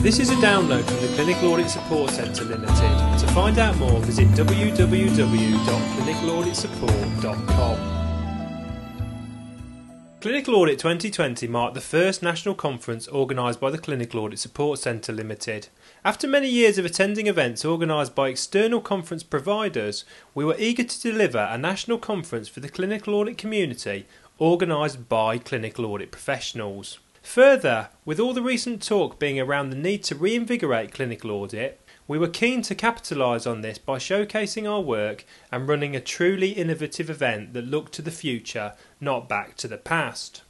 This is a download from the Clinical Audit Support Centre Limited. To find out more, visit www.clinicalauditsupport.com. Clinical Audit 2020 marked the first national conference organised by the Clinical Audit Support Centre Limited. After many years of attending events organised by external conference providers, we were eager to deliver a national conference for the clinical audit community organised by clinical audit professionals. Further, with all the recent talk being around the need to reinvigorate clinical audit, we were keen to capitalise on this by showcasing our work and running a truly innovative event that looked to the future, not back to the past.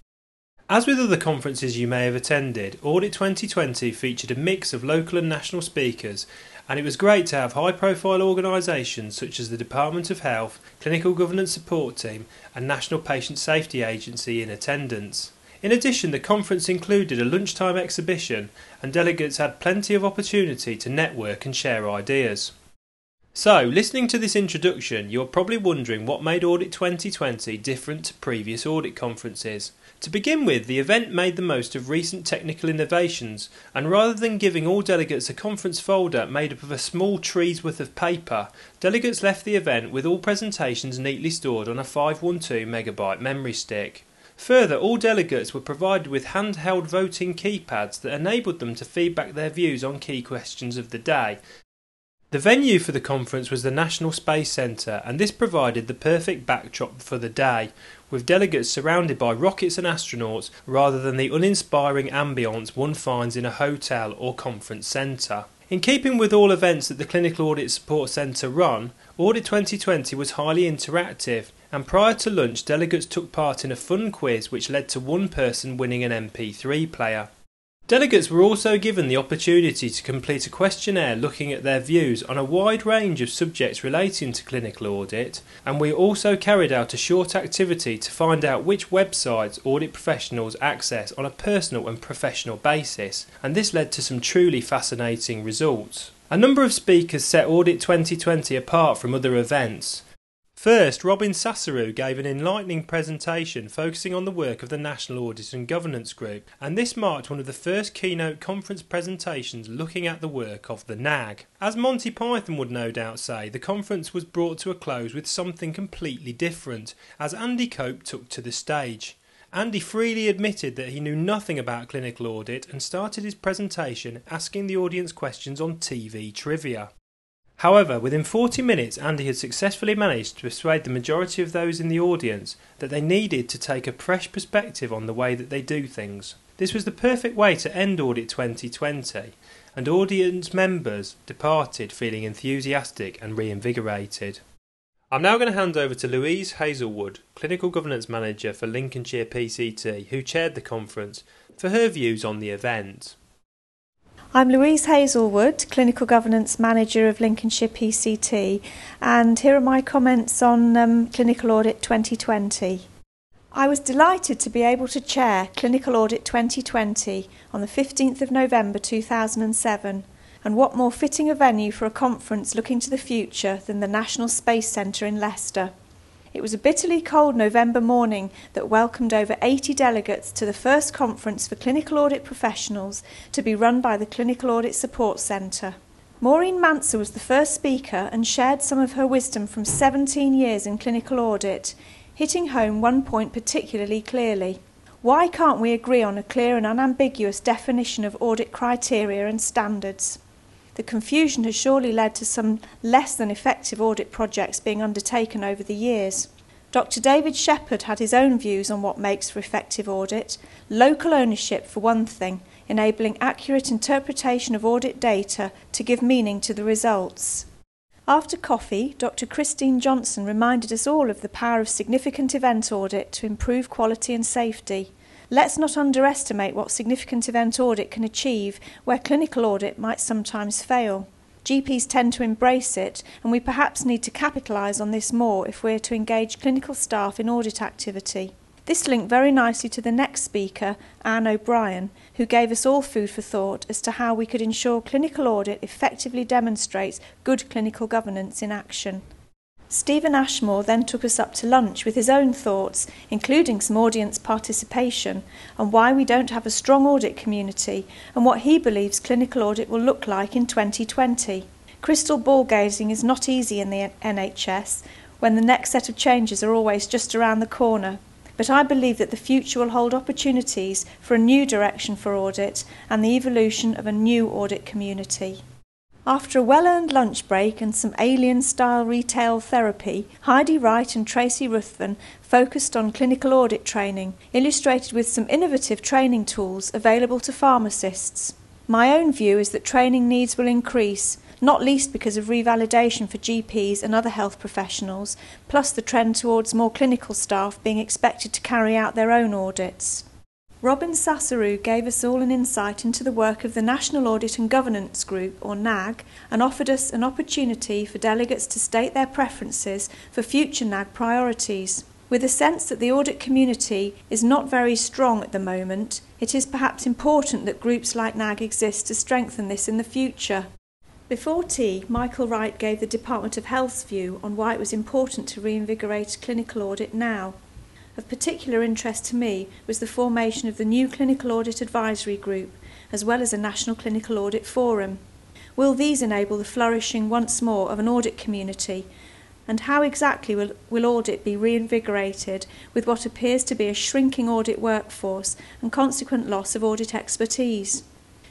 As with other conferences you may have attended, Audit 2020 featured a mix of local and national speakers, and it was great to have high profile organisations such as the Department of Health, Clinical Governance Support Team, and National Patient Safety Agency in attendance. In addition, the conference included a lunchtime exhibition, and delegates had plenty of opportunity to network and share ideas. So, listening to this introduction, you're probably wondering what made Audit 2020 different to previous audit conferences. To begin with, the event made the most of recent technical innovations, and rather than giving all delegates a conference folder made up of a small tree's worth of paper, delegates left the event with all presentations neatly stored on a 512 megabyte memory stick. Further, all delegates were provided with handheld voting keypads that enabled them to feedback their views on key questions of the day. The venue for the conference was the National Space Centre, and this provided the perfect backdrop for the day, with delegates surrounded by rockets and astronauts rather than the uninspiring ambience one finds in a hotel or conference centre. In keeping with all events that the Clinical Audit Support Centre run, Audit 2020 was highly interactive, and prior to lunch, delegates took part in a fun quiz which led to one person winning an MP3 player. Delegates were also given the opportunity to complete a questionnaire looking at their views on a wide range of subjects relating to clinical audit, and we also carried out a short activity to find out which websites audit professionals access on a personal and professional basis, and this led to some truly fascinating results. A number of speakers set Audit 2020 apart from other events, First, Robin Sassaru gave an enlightening presentation focusing on the work of the National Audit and Governance Group, and this marked one of the first keynote conference presentations looking at the work of the NAG. As Monty Python would no doubt say, the conference was brought to a close with something completely different, as Andy Cope took to the stage. Andy freely admitted that he knew nothing about clinical audit and started his presentation asking the audience questions on TV trivia. However, within 40 minutes, Andy had successfully managed to persuade the majority of those in the audience that they needed to take a fresh perspective on the way that they do things. This was the perfect way to end Audit 2020, and audience members departed feeling enthusiastic and reinvigorated. I'm now going to hand over to Louise Hazelwood, Clinical Governance Manager for Lincolnshire PCT, who chaired the conference, for her views on the event. I'm Louise Hazelwood, Clinical Governance Manager of Lincolnshire PCT, and here are my comments on um, Clinical Audit 2020. I was delighted to be able to chair Clinical Audit 2020 on the 15th of November 2007, and what more fitting a venue for a conference looking to the future than the National Space Centre in Leicester. It was a bitterly cold November morning that welcomed over 80 delegates to the first conference for clinical audit professionals to be run by the Clinical Audit Support Centre. Maureen Manser was the first speaker and shared some of her wisdom from 17 years in clinical audit, hitting home one point particularly clearly. Why can't we agree on a clear and unambiguous definition of audit criteria and standards? The confusion has surely led to some less than effective audit projects being undertaken over the years. Dr. David Shepherd had his own views on what makes for effective audit. Local ownership, for one thing, enabling accurate interpretation of audit data to give meaning to the results. After coffee, Dr. Christine Johnson reminded us all of the power of significant event audit to improve quality and safety. Let's not underestimate what significant event audit can achieve where clinical audit might sometimes fail. GPs tend to embrace it, and we perhaps need to capitalise on this more if we're to engage clinical staff in audit activity. This linked very nicely to the next speaker, Anne O'Brien, who gave us all food for thought as to how we could ensure clinical audit effectively demonstrates good clinical governance in action. Stephen Ashmore then took us up to lunch with his own thoughts, including some audience participation, on why we don't have a strong audit community and what he believes clinical audit will look like in 2020. Crystal ball gazing is not easy in the NHS when the next set of changes are always just around the corner. But I believe that the future will hold opportunities for a new direction for audit and the evolution of a new audit community. After a well earned lunch break and some alien style retail therapy, Heidi Wright and Tracy Ruthven focused on clinical audit training, illustrated with some innovative training tools available to pharmacists. My own view is that training needs will increase, not least because of revalidation for GPs and other health professionals, plus the trend towards more clinical staff being expected to carry out their own audits. Robin Sassaru gave us all an insight into the work of the National Audit and Governance Group, or NAG, and offered us an opportunity for delegates to state their preferences for future NAG priorities. With a sense that the audit community is not very strong at the moment, it is perhaps important that groups like NAG exist to strengthen this in the future. Before tea, Michael Wright gave the Department of Health's view on why it was important to reinvigorate clinical audit now. Of particular interest to me was the formation of the new Clinical Audit Advisory Group, as well as a National Clinical Audit Forum. Will these enable the flourishing once more of an audit community? And how exactly will, will audit be reinvigorated with what appears to be a shrinking audit workforce and consequent loss of audit expertise?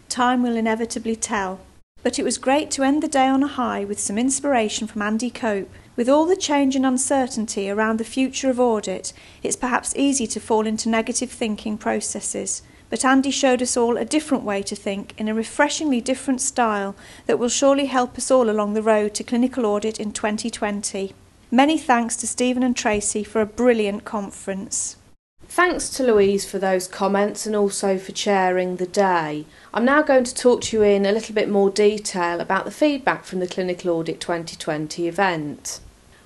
Time will inevitably tell. But it was great to end the day on a high with some inspiration from Andy Cope. With all the change and uncertainty around the future of audit, it's perhaps easy to fall into negative thinking processes. But Andy showed us all a different way to think in a refreshingly different style that will surely help us all along the road to clinical audit in 2020. Many thanks to Stephen and Tracy for a brilliant conference. Thanks to Louise for those comments and also for chairing the day. I'm now going to talk to you in a little bit more detail about the feedback from the Clinical Audit 2020 event.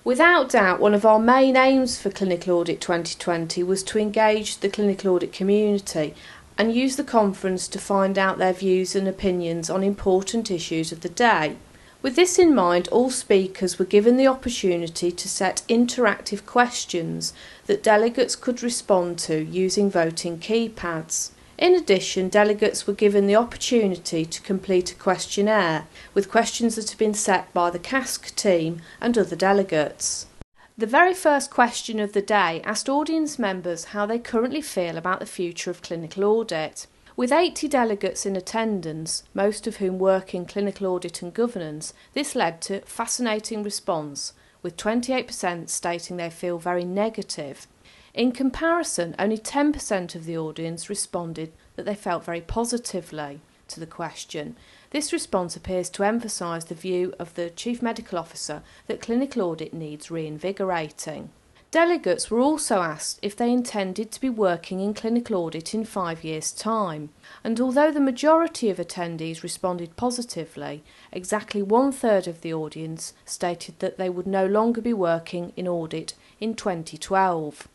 Without doubt, one of our main aims for Clinical Audit 2020 was to engage the clinical audit community and use the conference to find out their views and opinions on important issues of the day. With this in mind, all speakers were given the opportunity to set interactive questions that delegates could respond to using voting keypads. In addition, delegates were given the opportunity to complete a questionnaire with questions that had been set by the CASC team and other delegates. The very first question of the day asked audience members how they currently feel about the future of clinical audit. With 80 delegates in attendance, most of whom work in clinical audit and governance, this led to fascinating response, with 28% stating they feel very negative in comparison, only 10% of the audience responded that they felt very positively to the question. This response appears to emphasise the view of the Chief Medical Officer that clinical audit needs reinvigorating. Delegates were also asked if they intended to be working in clinical audit in five years' time, and although the majority of attendees responded positively, exactly one third of the audience stated that they would no longer be working in audit in 2012.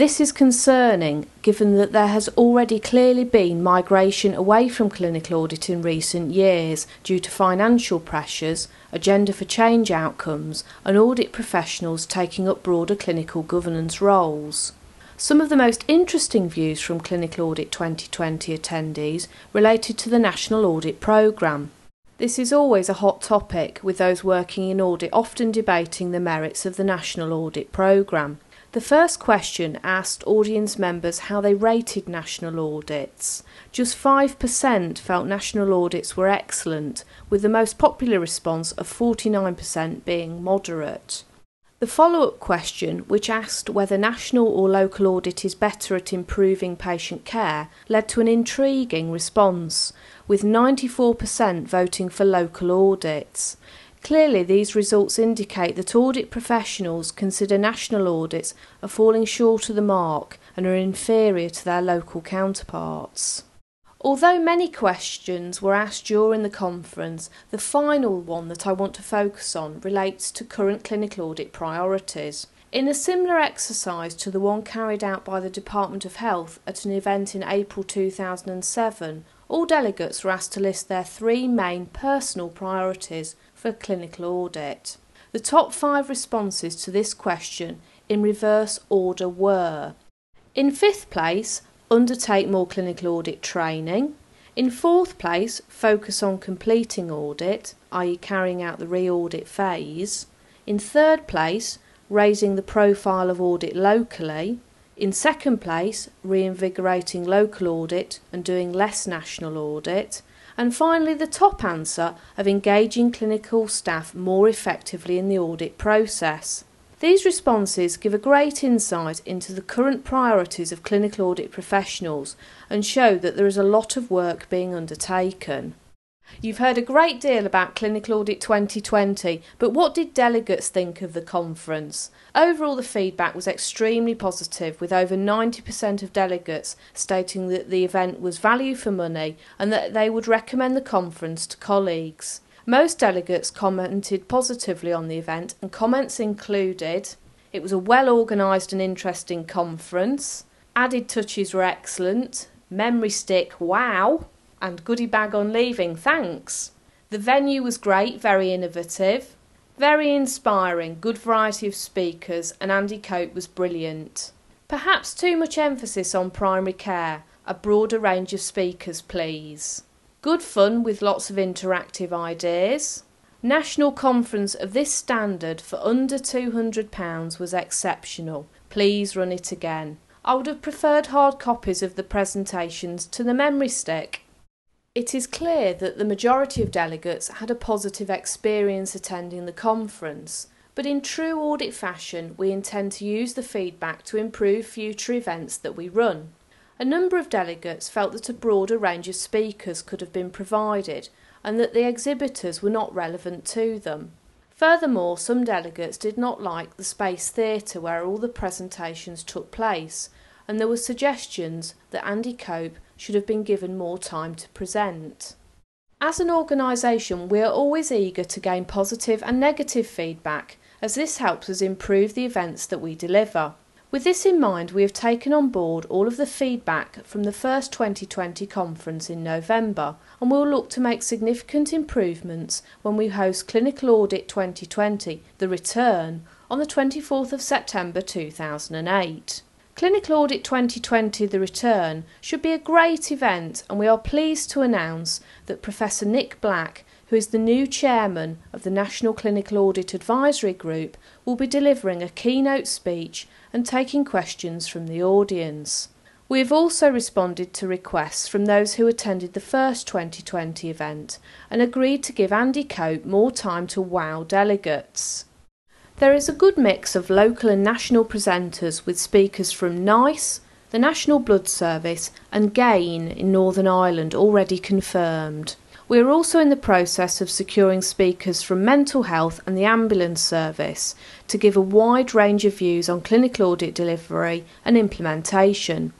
This is concerning given that there has already clearly been migration away from clinical audit in recent years due to financial pressures, agenda for change outcomes, and audit professionals taking up broader clinical governance roles. Some of the most interesting views from Clinical Audit 2020 attendees related to the National Audit Programme. This is always a hot topic, with those working in audit often debating the merits of the National Audit Programme. The first question asked audience members how they rated national audits. Just 5% felt national audits were excellent, with the most popular response of 49% being moderate. The follow up question, which asked whether national or local audit is better at improving patient care, led to an intriguing response, with 94% voting for local audits. Clearly, these results indicate that audit professionals consider national audits are falling short of the mark and are inferior to their local counterparts. Although many questions were asked during the conference, the final one that I want to focus on relates to current clinical audit priorities. In a similar exercise to the one carried out by the Department of Health at an event in April 2007, all delegates were asked to list their three main personal priorities for clinical audit. The top five responses to this question in reverse order were In fifth place, undertake more clinical audit training. In fourth place, focus on completing audit, i.e., carrying out the re audit phase. In third place, raising the profile of audit locally. In second place, reinvigorating local audit and doing less national audit. And finally, the top answer of engaging clinical staff more effectively in the audit process. These responses give a great insight into the current priorities of clinical audit professionals and show that there is a lot of work being undertaken. You've heard a great deal about Clinical Audit 2020, but what did delegates think of the conference? Overall, the feedback was extremely positive, with over 90% of delegates stating that the event was value for money and that they would recommend the conference to colleagues. Most delegates commented positively on the event, and comments included it was a well organised and interesting conference, added touches were excellent, memory stick, wow, and goodie bag on leaving, thanks. The venue was great, very innovative, very inspiring, good variety of speakers, and Andy Cope was brilliant. Perhaps too much emphasis on primary care, a broader range of speakers, please. Good fun with lots of interactive ideas. National conference of this standard for under £200 was exceptional. Please run it again. I would have preferred hard copies of the presentations to the memory stick. It is clear that the majority of delegates had a positive experience attending the conference, but in true audit fashion, we intend to use the feedback to improve future events that we run. A number of delegates felt that a broader range of speakers could have been provided and that the exhibitors were not relevant to them. Furthermore, some delegates did not like the space theatre where all the presentations took place, and there were suggestions that Andy Cope should have been given more time to present. As an organisation, we are always eager to gain positive and negative feedback, as this helps us improve the events that we deliver. With this in mind, we have taken on board all of the feedback from the first 2020 conference in November and will look to make significant improvements when we host Clinical Audit 2020, the return, on the 24th of September 2008. Clinical Audit 2020 The Return should be a great event, and we are pleased to announce that Professor Nick Black, who is the new chairman of the National Clinical Audit Advisory Group, will be delivering a keynote speech and taking questions from the audience. We have also responded to requests from those who attended the first 2020 event and agreed to give Andy Cope more time to wow delegates. There is a good mix of local and national presenters with speakers from NICE, the National Blood Service, and GAIN in Northern Ireland already confirmed. We are also in the process of securing speakers from mental health and the ambulance service to give a wide range of views on clinical audit delivery and implementation.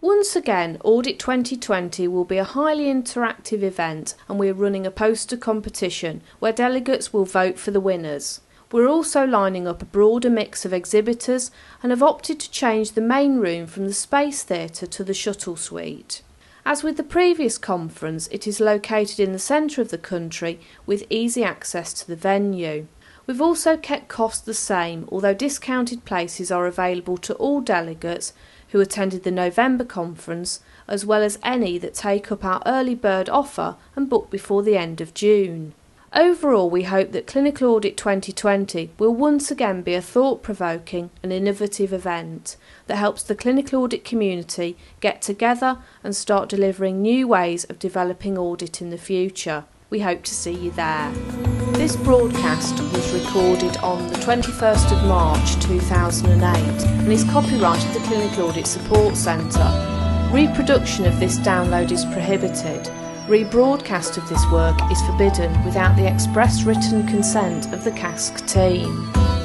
Once again, Audit 2020 will be a highly interactive event and we are running a poster competition where delegates will vote for the winners. We're also lining up a broader mix of exhibitors and have opted to change the main room from the Space Theatre to the Shuttle Suite. As with the previous conference, it is located in the centre of the country with easy access to the venue. We've also kept costs the same, although discounted places are available to all delegates who attended the November conference, as well as any that take up our early bird offer and book before the end of June. Overall, we hope that Clinical Audit 2020 will once again be a thought provoking and innovative event that helps the clinical audit community get together and start delivering new ways of developing audit in the future. We hope to see you there. This broadcast was recorded on the 21st of March 2008 and is copyrighted the Clinical Audit Support Centre. Reproduction of this download is prohibited. Rebroadcast of this work is forbidden without the express written consent of the CASC team.